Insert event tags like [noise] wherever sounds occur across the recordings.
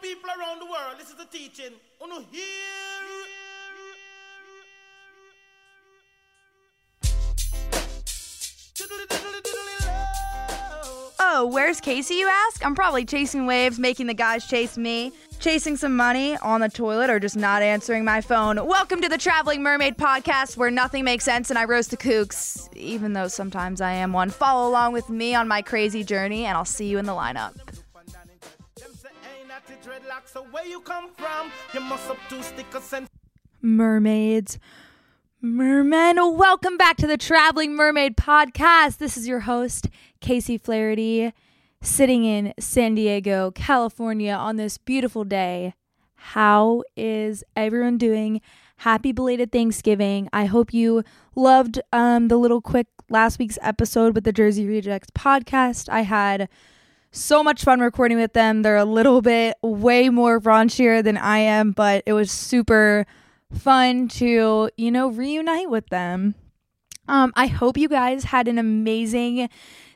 the people around the world, this is the teaching. Here. Oh, where's Casey, you ask? I'm probably chasing waves, making the guys chase me, chasing some money on the toilet, or just not answering my phone. Welcome to the Traveling Mermaid Podcast, where nothing makes sense and I roast the kooks, even though sometimes I am one. Follow along with me on my crazy journey, and I'll see you in the lineup. So where you come from? You must up to stick a sense. mermaids, mermen. Welcome back to the Traveling Mermaid Podcast. This is your host, Casey Flaherty, sitting in San Diego, California on this beautiful day. How is everyone doing? Happy belated Thanksgiving. I hope you loved um, the little quick last week's episode with the Jersey Rejects podcast. I had so much fun recording with them. They're a little bit way more raunchier than I am, but it was super fun to, you know, reunite with them. Um, I hope you guys had an amazing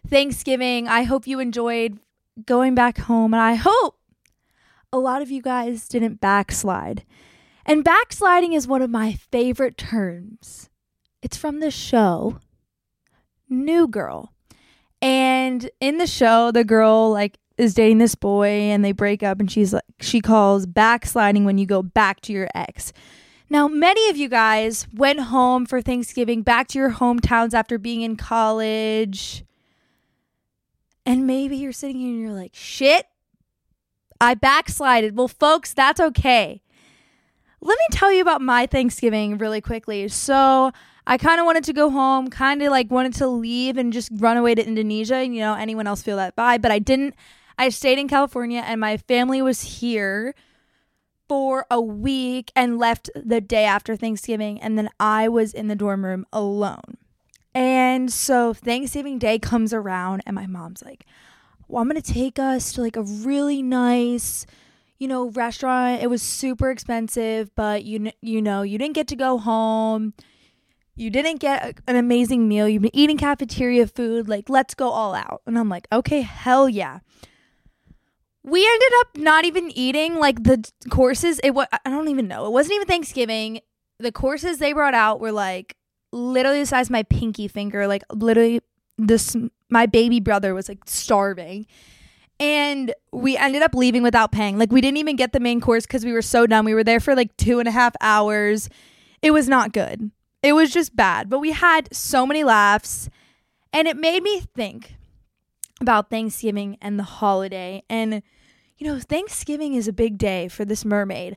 Thanksgiving. I hope you enjoyed going back home, and I hope a lot of you guys didn't backslide. And backsliding is one of my favorite terms. It's from the show New Girl. And in the show, the girl like is dating this boy and they break up and she's like she calls backsliding when you go back to your ex. Now, many of you guys went home for Thanksgiving back to your hometowns after being in college. And maybe you're sitting here and you're like, "Shit, I backslided." Well, folks, that's okay. Let me tell you about my Thanksgiving really quickly. So, I kind of wanted to go home, kind of like wanted to leave and just run away to Indonesia. You know, anyone else feel that vibe, but I didn't. I stayed in California and my family was here for a week and left the day after Thanksgiving. And then I was in the dorm room alone. And so Thanksgiving Day comes around and my mom's like, well, I'm going to take us to like a really nice, you know, restaurant. It was super expensive, but you, you know, you didn't get to go home you didn't get an amazing meal. You've been eating cafeteria food. Like, let's go all out. And I'm like, okay, hell yeah. We ended up not even eating like the courses. It was, I don't even know. It wasn't even Thanksgiving. The courses they brought out were like literally the size of my pinky finger. Like, literally, this, my baby brother was like starving. And we ended up leaving without paying. Like, we didn't even get the main course because we were so done. We were there for like two and a half hours. It was not good. It was just bad, but we had so many laughs and it made me think about Thanksgiving and the holiday. And, you know, Thanksgiving is a big day for this mermaid.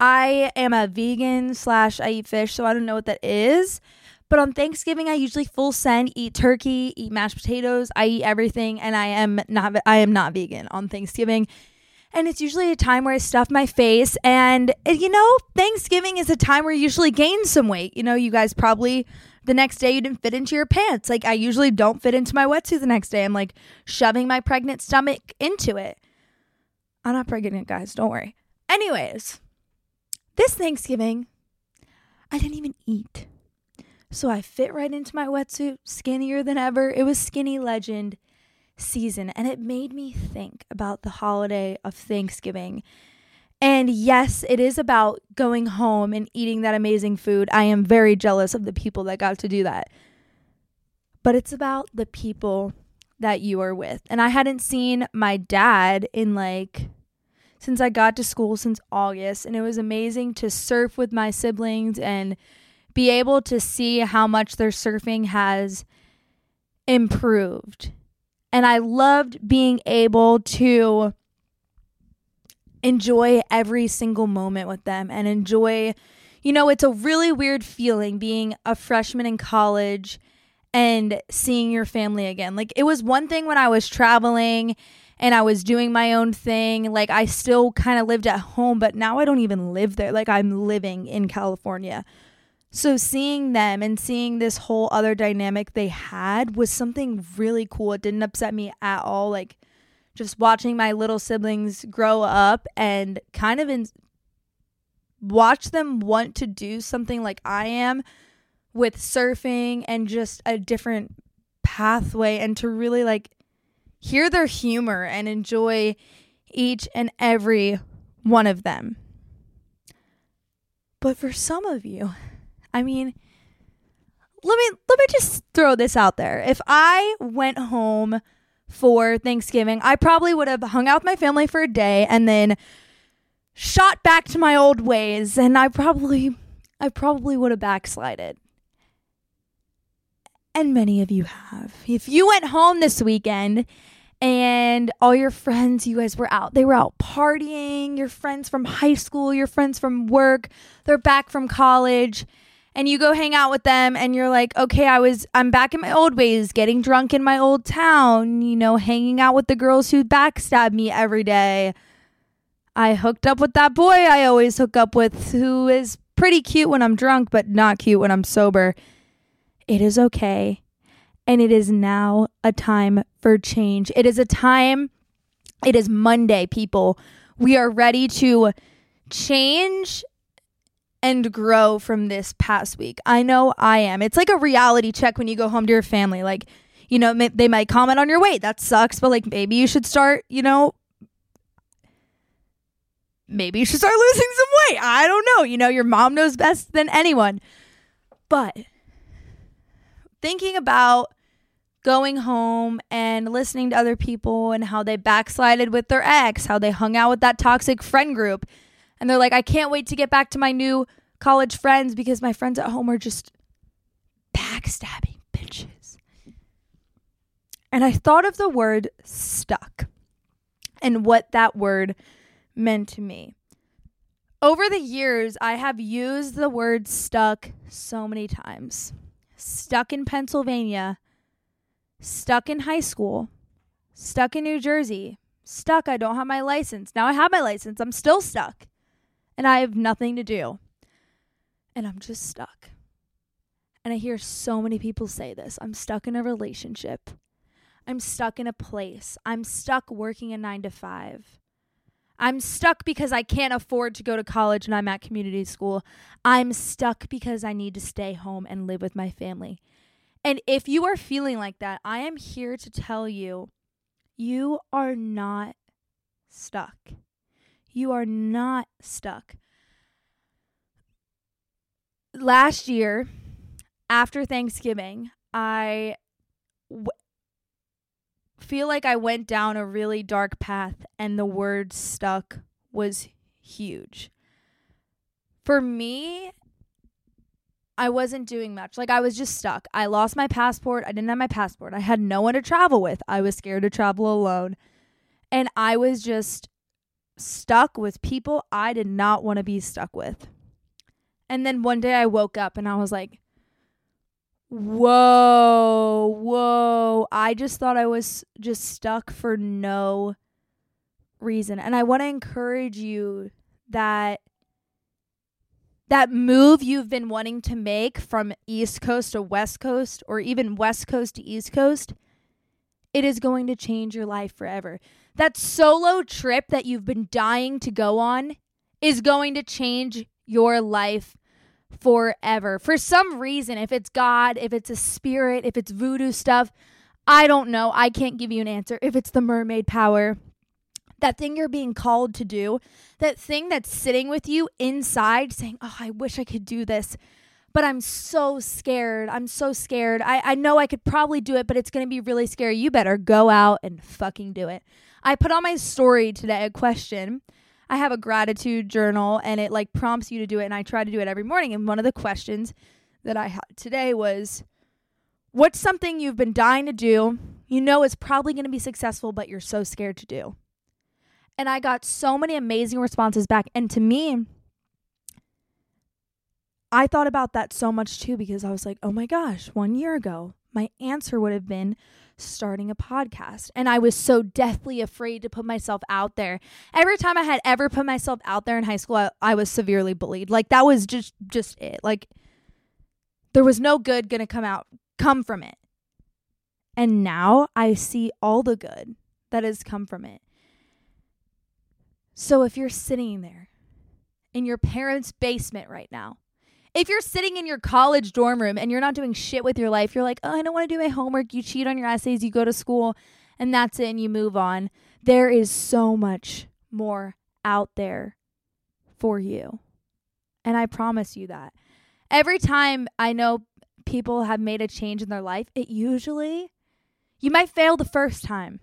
I am a vegan slash I eat fish, so I don't know what that is. But on Thanksgiving, I usually full send eat turkey, eat mashed potatoes. I eat everything, and I am not I am not vegan on Thanksgiving. And it's usually a time where I stuff my face. And, uh, you know, Thanksgiving is a time where you usually gain some weight. You know, you guys probably the next day you didn't fit into your pants. Like, I usually don't fit into my wetsuit the next day. I'm like shoving my pregnant stomach into it. I'm not pregnant, guys. Don't worry. Anyways, this Thanksgiving, I didn't even eat. So I fit right into my wetsuit, skinnier than ever. It was Skinny Legend season and it made me think about the holiday of Thanksgiving. And yes, it is about going home and eating that amazing food. I am very jealous of the people that got to do that. But it's about the people that you are with. And I hadn't seen my dad in like since I got to school since August and it was amazing to surf with my siblings and be able to see how much their surfing has improved and I loved being able to enjoy every single moment with them and enjoy, you know, it's a really weird feeling being a freshman in college and seeing your family again. Like, it was one thing when I was traveling and I was doing my own thing. Like, I still kind of lived at home, but now I don't even live there. Like, I'm living in California. So seeing them and seeing this whole other dynamic they had was something really cool. It didn't upset me at all. Like just watching my little siblings grow up and kind of in watch them want to do something like I am with surfing and just a different pathway and to really like hear their humor and enjoy each and every one of them. But for some of you, I mean, let me let me just throw this out there. If I went home for Thanksgiving, I probably would have hung out with my family for a day and then shot back to my old ways and I probably I probably would have backslided. And many of you have. If you went home this weekend and all your friends, you guys were out, they were out partying, your friends from high school, your friends from work, they're back from college, and you go hang out with them and you're like, "Okay, I was I'm back in my old ways, getting drunk in my old town, you know, hanging out with the girls who backstab me every day." I hooked up with that boy I always hook up with who is pretty cute when I'm drunk, but not cute when I'm sober. It is okay. And it is now a time for change. It is a time, it is Monday, people. We are ready to change and grow from this past week. I know I am. It's like a reality check when you go home to your family. Like, you know, they might comment on your weight. That sucks, but like maybe you should start, you know, maybe you should start losing some weight. I don't know. You know, your mom knows best than anyone. But thinking about going home and listening to other people and how they backslided with their ex, how they hung out with that toxic friend group. And they're like, I can't wait to get back to my new college friends because my friends at home are just backstabbing bitches. And I thought of the word stuck and what that word meant to me. Over the years, I have used the word stuck so many times. Stuck in Pennsylvania, stuck in high school, stuck in New Jersey, stuck. I don't have my license. Now I have my license. I'm still stuck. And I have nothing to do. And I'm just stuck. And I hear so many people say this I'm stuck in a relationship. I'm stuck in a place. I'm stuck working a nine to five. I'm stuck because I can't afford to go to college and I'm at community school. I'm stuck because I need to stay home and live with my family. And if you are feeling like that, I am here to tell you you are not stuck. You are not stuck. Last year, after Thanksgiving, I w- feel like I went down a really dark path and the word stuck was huge. For me, I wasn't doing much. Like I was just stuck. I lost my passport. I didn't have my passport. I had no one to travel with. I was scared to travel alone. And I was just stuck with people I did not want to be stuck with. And then one day I woke up and I was like, whoa, whoa. I just thought I was just stuck for no reason. And I want to encourage you that that move you've been wanting to make from East Coast to West Coast or even West Coast to East Coast, it is going to change your life forever. That solo trip that you've been dying to go on is going to change your life forever. For some reason, if it's God, if it's a spirit, if it's voodoo stuff, I don't know. I can't give you an answer. If it's the mermaid power, that thing you're being called to do, that thing that's sitting with you inside saying, Oh, I wish I could do this, but I'm so scared. I'm so scared. I, I know I could probably do it, but it's going to be really scary. You better go out and fucking do it. I put on my story today a question I have a gratitude journal and it like prompts you to do it and I try to do it every morning and one of the questions that I had today was what's something you've been dying to do, you know is probably going to be successful but you're so scared to do. And I got so many amazing responses back and to me I thought about that so much too because I was like, "Oh my gosh, 1 year ago, my answer would have been starting a podcast. And I was so deathly afraid to put myself out there. Every time I had ever put myself out there in high school, I, I was severely bullied. Like that was just just it. Like there was no good going to come out come from it. And now I see all the good that has come from it. So if you're sitting there in your parents' basement right now, if you're sitting in your college dorm room and you're not doing shit with your life, you're like, oh, I don't want to do my homework. You cheat on your essays, you go to school, and that's it, and you move on. There is so much more out there for you. And I promise you that. Every time I know people have made a change in their life, it usually, you might fail the first time,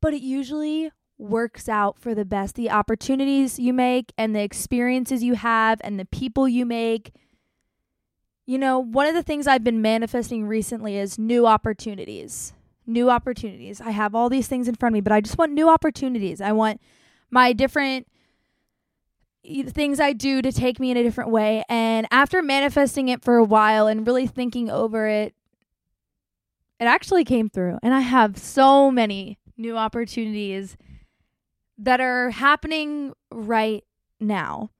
but it usually works out for the best. The opportunities you make and the experiences you have and the people you make. You know, one of the things I've been manifesting recently is new opportunities. New opportunities. I have all these things in front of me, but I just want new opportunities. I want my different things I do to take me in a different way. And after manifesting it for a while and really thinking over it, it actually came through. And I have so many new opportunities that are happening right now.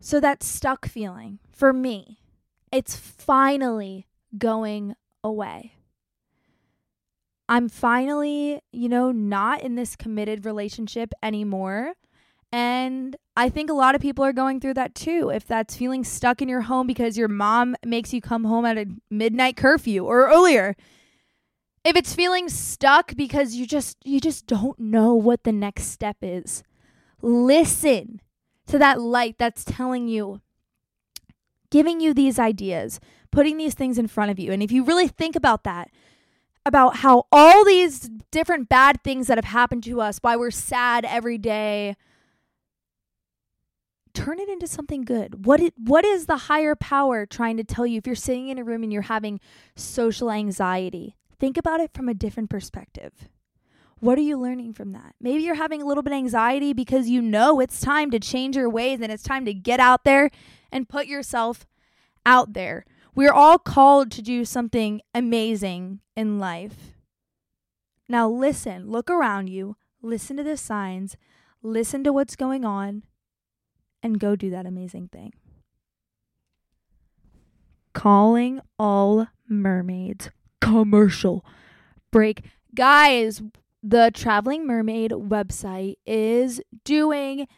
So that stuck feeling for me, it's finally going away. I'm finally, you know, not in this committed relationship anymore. And I think a lot of people are going through that too. If that's feeling stuck in your home because your mom makes you come home at a midnight curfew or earlier, if it's feeling stuck because you just you just don't know what the next step is listen to that light that's telling you giving you these ideas putting these things in front of you. And if you really think about that about how all these different bad things that have happened to us why we're sad every day turn it into something good. What it, what is the higher power trying to tell you if you're sitting in a room and you're having social anxiety Think about it from a different perspective. What are you learning from that? Maybe you're having a little bit of anxiety because you know it's time to change your ways and it's time to get out there and put yourself out there. We're all called to do something amazing in life. Now, listen, look around you, listen to the signs, listen to what's going on, and go do that amazing thing. Calling all mermaids commercial break. Guys, the Traveling Mermaid website is doing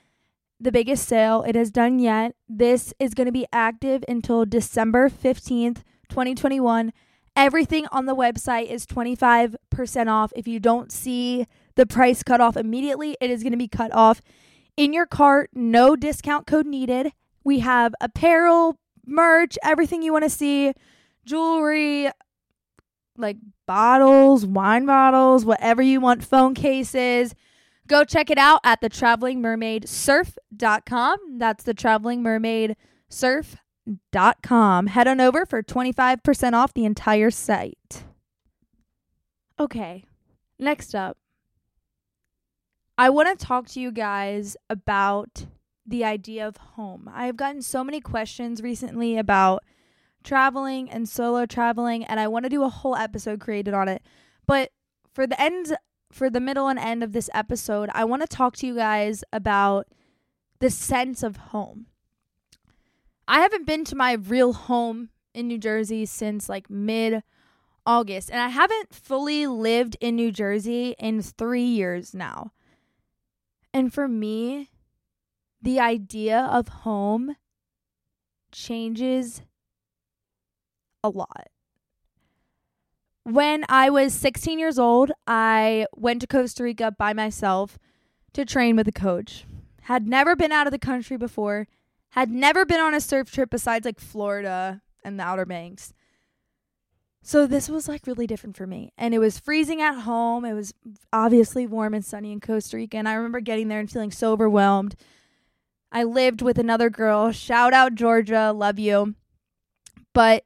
the biggest sale it has done yet. This is going to be active until December 15th, 2021. Everything on the website is 25% off. If you don't see the price cut off immediately, it is going to be cut off in your cart. No discount code needed. We have apparel, merch, everything you want to see, jewelry, like bottles, wine bottles, whatever you want, phone cases. Go check it out at the traveling mermaid surf.com. That's the traveling mermaid surf.com. Head on over for 25% off the entire site. Okay, next up, I want to talk to you guys about the idea of home. I have gotten so many questions recently about traveling and solo traveling and I want to do a whole episode created on it. But for the end for the middle and end of this episode, I want to talk to you guys about the sense of home. I haven't been to my real home in New Jersey since like mid August, and I haven't fully lived in New Jersey in 3 years now. And for me, the idea of home changes a lot. When I was 16 years old, I went to Costa Rica by myself to train with a coach. Had never been out of the country before, had never been on a surf trip besides like Florida and the Outer Banks. So this was like really different for me. And it was freezing at home. It was obviously warm and sunny in Costa Rica. And I remember getting there and feeling so overwhelmed. I lived with another girl. Shout out Georgia. Love you. But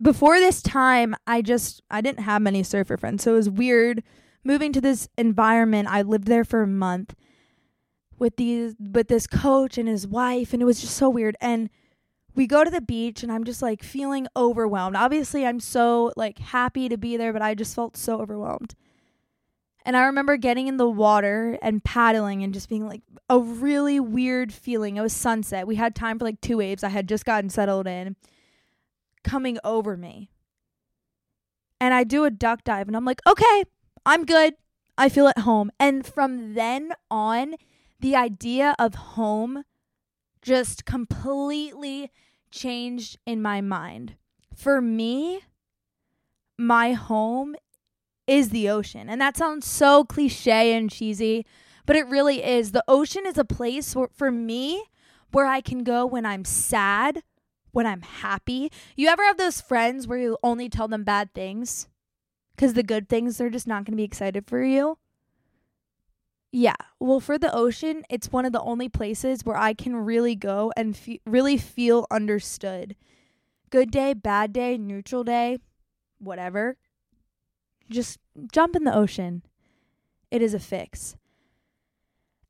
before this time, I just I didn't have many surfer friends, so it was weird moving to this environment. I lived there for a month with these with this coach and his wife, and it was just so weird. And we go to the beach, and I'm just like feeling overwhelmed. Obviously, I'm so like happy to be there, but I just felt so overwhelmed. And I remember getting in the water and paddling and just being like a really weird feeling. It was sunset. We had time for like two waves. I had just gotten settled in coming over me. And I do a duck dive and I'm like, okay, I'm good. I feel at home. And from then on, the idea of home just completely changed in my mind. For me, my home is the ocean. And that sounds so cliche and cheesy, but it really is. The ocean is a place where, for me where I can go when I'm sad, when I'm happy. You ever have those friends where you only tell them bad things? Because the good things, they're just not going to be excited for you. Yeah. Well, for the ocean, it's one of the only places where I can really go and fe- really feel understood. Good day, bad day, neutral day, whatever. Just jump in the ocean. It is a fix.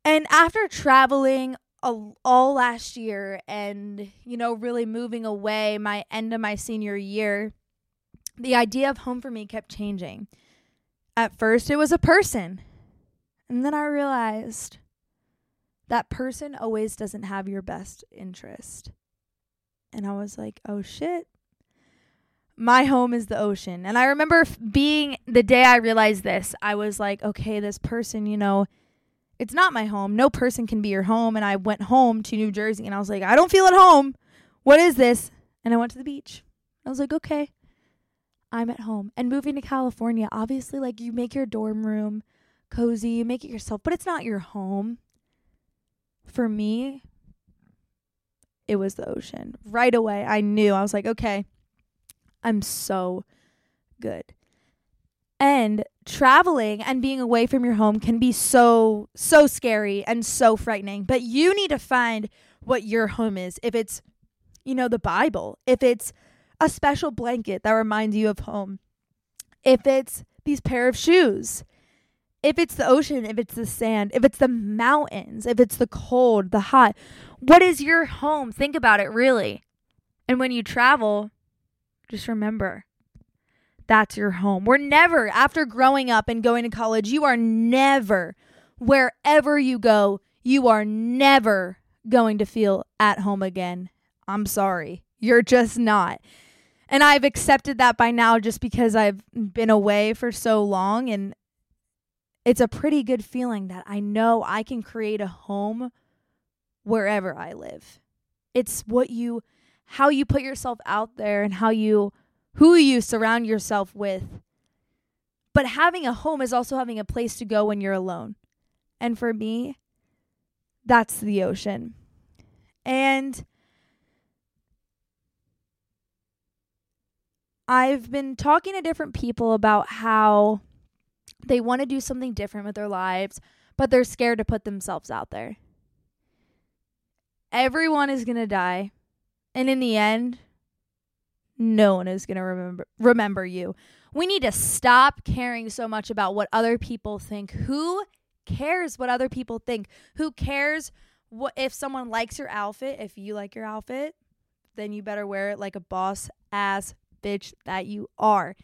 And after traveling all last year and, you know, really moving away my end of my senior year, the idea of home for me kept changing. At first, it was a person and then I realized that person always doesn't have your best interest. And I was like, oh shit. My home is the ocean. And I remember being the day I realized this, I was like, okay, this person, you know, it's not my home. No person can be your home. And I went home to New Jersey and I was like, I don't feel at home. What is this? And I went to the beach. I was like, okay, I'm at home. And moving to California, obviously, like you make your dorm room cozy, you make it yourself, but it's not your home. For me, it was the ocean. Right away, I knew. I was like, okay, I'm so good. And traveling and being away from your home can be so, so scary and so frightening. But you need to find what your home is. If it's, you know, the Bible, if it's a special blanket that reminds you of home, if it's these pair of shoes, if it's the ocean, if it's the sand, if it's the mountains, if it's the cold, the hot, what is your home? Think about it really. And when you travel, just remember that's your home. We're never, after growing up and going to college, you are never, wherever you go, you are never going to feel at home again. I'm sorry. You're just not. And I've accepted that by now just because I've been away for so long and it's a pretty good feeling that I know I can create a home wherever I live. It's what you how you put yourself out there and how you who you surround yourself with. But having a home is also having a place to go when you're alone. And for me, that's the ocean. And I've been talking to different people about how they want to do something different with their lives, but they're scared to put themselves out there. Everyone is going to die. And in the end, no one is going to remember remember you. We need to stop caring so much about what other people think. Who cares what other people think? Who cares what if someone likes your outfit? If you like your outfit, then you better wear it like a boss ass bitch that you are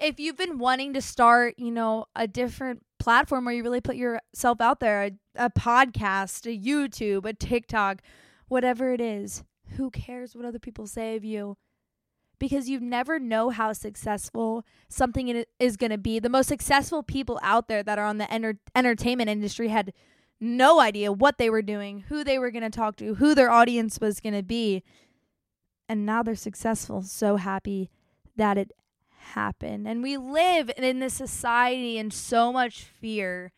if you've been wanting to start, you know, a different platform where you really put yourself out there, a, a podcast, a YouTube, a TikTok, whatever it is, who cares what other people say of you? Because you never know how successful something is going to be. The most successful people out there that are on the enter- entertainment industry had no idea what they were doing, who they were going to talk to, who their audience was going to be. And now they're successful, so happy that it happened. And we live in this society in so much fear.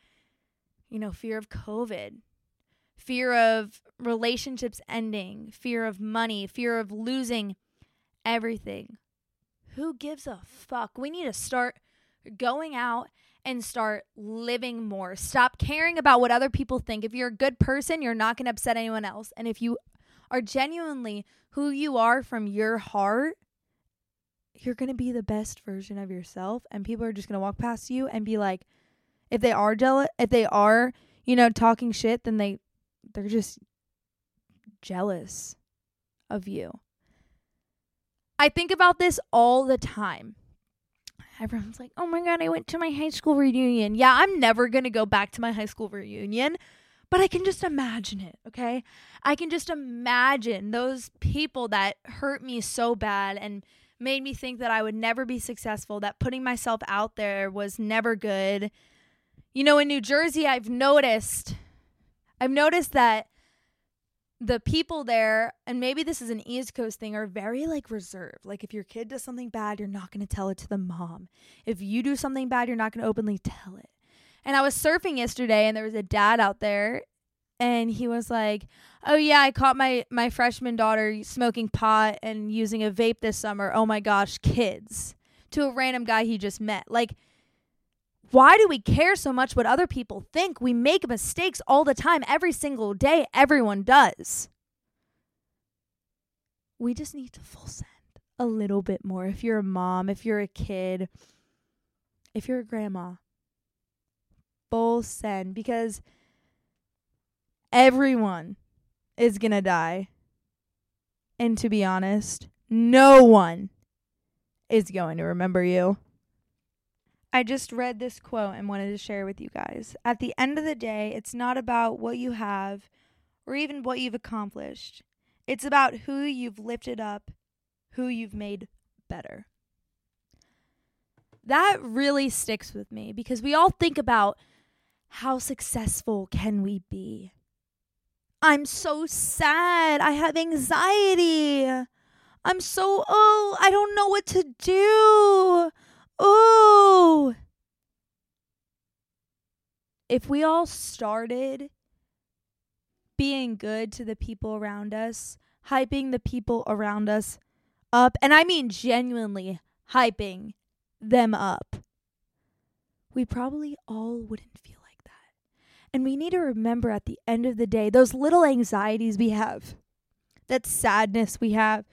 You know, fear of COVID, fear of relationships ending, fear of money, fear of losing everything. Who gives a fuck? We need to start going out and start living more. Stop caring about what other people think. If you're a good person, you're not going to upset anyone else. And if you are genuinely who you are from your heart, you're going to be the best version of yourself and people are just going to walk past you and be like if they are jealous if they are you know talking shit then they they're just jealous of you i think about this all the time everyone's like oh my god i went to my high school reunion yeah i'm never going to go back to my high school reunion but I can just imagine it, okay? I can just imagine those people that hurt me so bad and made me think that I would never be successful, that putting myself out there was never good. You know, in New Jersey, I've noticed I've noticed that the people there, and maybe this is an East Coast thing, are very like reserved. Like if your kid does something bad, you're not going to tell it to the mom. If you do something bad, you're not going to openly tell it. And I was surfing yesterday, and there was a dad out there, and he was like, "Oh yeah, I caught my my freshman daughter smoking pot and using a vape this summer. Oh my gosh, kids!" To a random guy he just met. Like, why do we care so much what other people think? We make mistakes all the time, every single day. Everyone does. We just need to full send a little bit more. If you're a mom, if you're a kid, if you're a grandma, full send because everyone is going to die. And to be honest, no one is going to remember you. I just read this quote and wanted to share with you guys. At the end of the day, it's not about what you have or even what you've accomplished. It's about who you've lifted up, who you've made better. That really sticks with me because we all think about how successful can we be? I'm so sad. I have anxiety. I'm so, oh, I don't know what to do. Oh. If we all started being good to the people around us, hyping the people around us up, and I mean genuinely hyping them up, we probably all wouldn't feel like that. And we need to remember at the end of the day, those little anxieties we have, that sadness we have,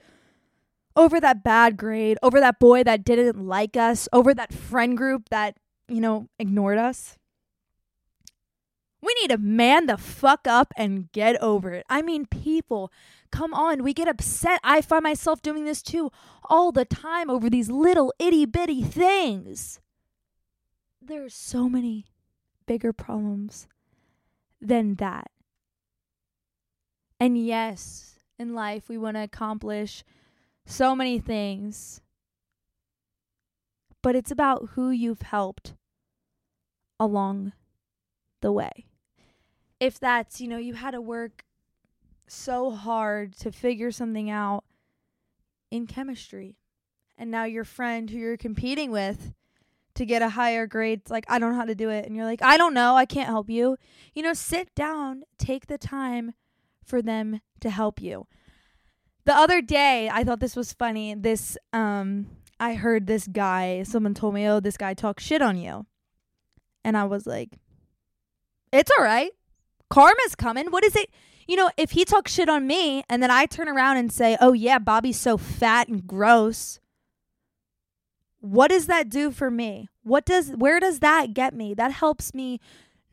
over that bad grade, over that boy that didn't like us, over that friend group that, you know, ignored us. We need to man the fuck up and get over it. I mean, people, come on, we get upset. I find myself doing this too all the time over these little itty bitty things. There's so many bigger problems than that. And yes, in life, we want to accomplish so many things. But it's about who you've helped along the way. If that's, you know, you had to work so hard to figure something out in chemistry, and now your friend who you're competing with to get a higher grade, like, I don't know how to do it. And you're like, I don't know. I can't help you. You know, sit down, take the time for them to help you the other day I thought this was funny. This um I heard this guy, someone told me, "Oh, this guy talks shit on you." And I was like, "It's all right. Karma's coming. What is it? You know, if he talks shit on me and then I turn around and say, "Oh yeah, Bobby's so fat and gross." What does that do for me? What does where does that get me? That helps me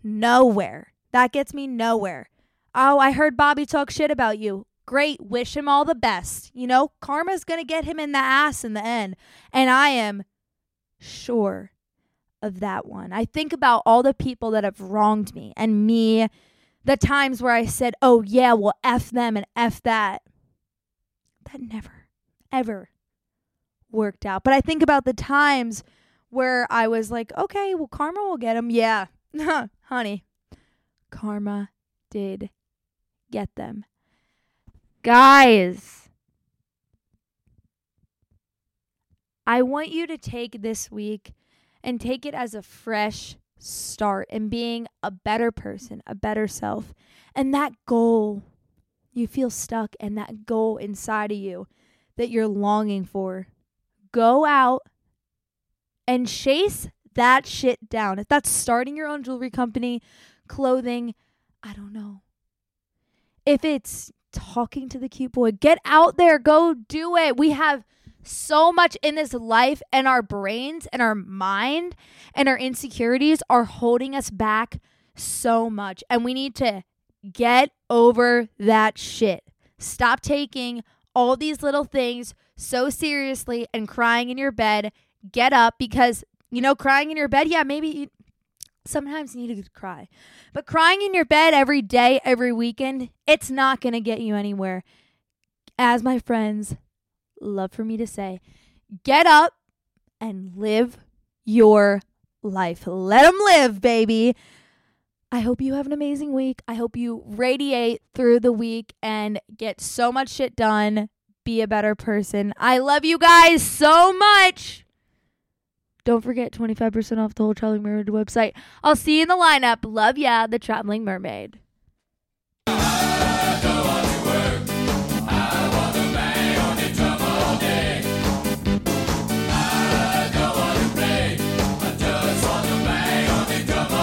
nowhere. That gets me nowhere. Oh, I heard Bobby talk shit about you. Great. Wish him all the best. You know, karma's going to get him in the ass in the end. And I am sure of that one. I think about all the people that have wronged me and me, the times where I said, oh, yeah, well, F them and F that. That never, ever worked out. But I think about the times where I was like, okay, well, karma will get him. Yeah, [laughs] honey, karma did get them. Guys, I want you to take this week and take it as a fresh start and being a better person, a better self. And that goal, you feel stuck, and that goal inside of you that you're longing for, go out and chase that shit down. If that's starting your own jewelry company, clothing, I don't know. If it's talking to the cute boy. Get out there, go do it. We have so much in this life, and our brains and our mind and our insecurities are holding us back so much. And we need to get over that shit. Stop taking all these little things so seriously and crying in your bed. Get up because, you know, crying in your bed, yeah, maybe sometimes you need to cry. But crying in your bed every day, every weekend, it's not going to get you anywhere. As my friends love for me to say, get up and live your life. Let them live, baby. I hope you have an amazing week. I hope you radiate through the week and get so much shit done. Be a better person. I love you guys so much. Don't forget 25% off the whole Traveling Mermaid website. I'll see you in the lineup. Love ya, the Traveling Mermaid.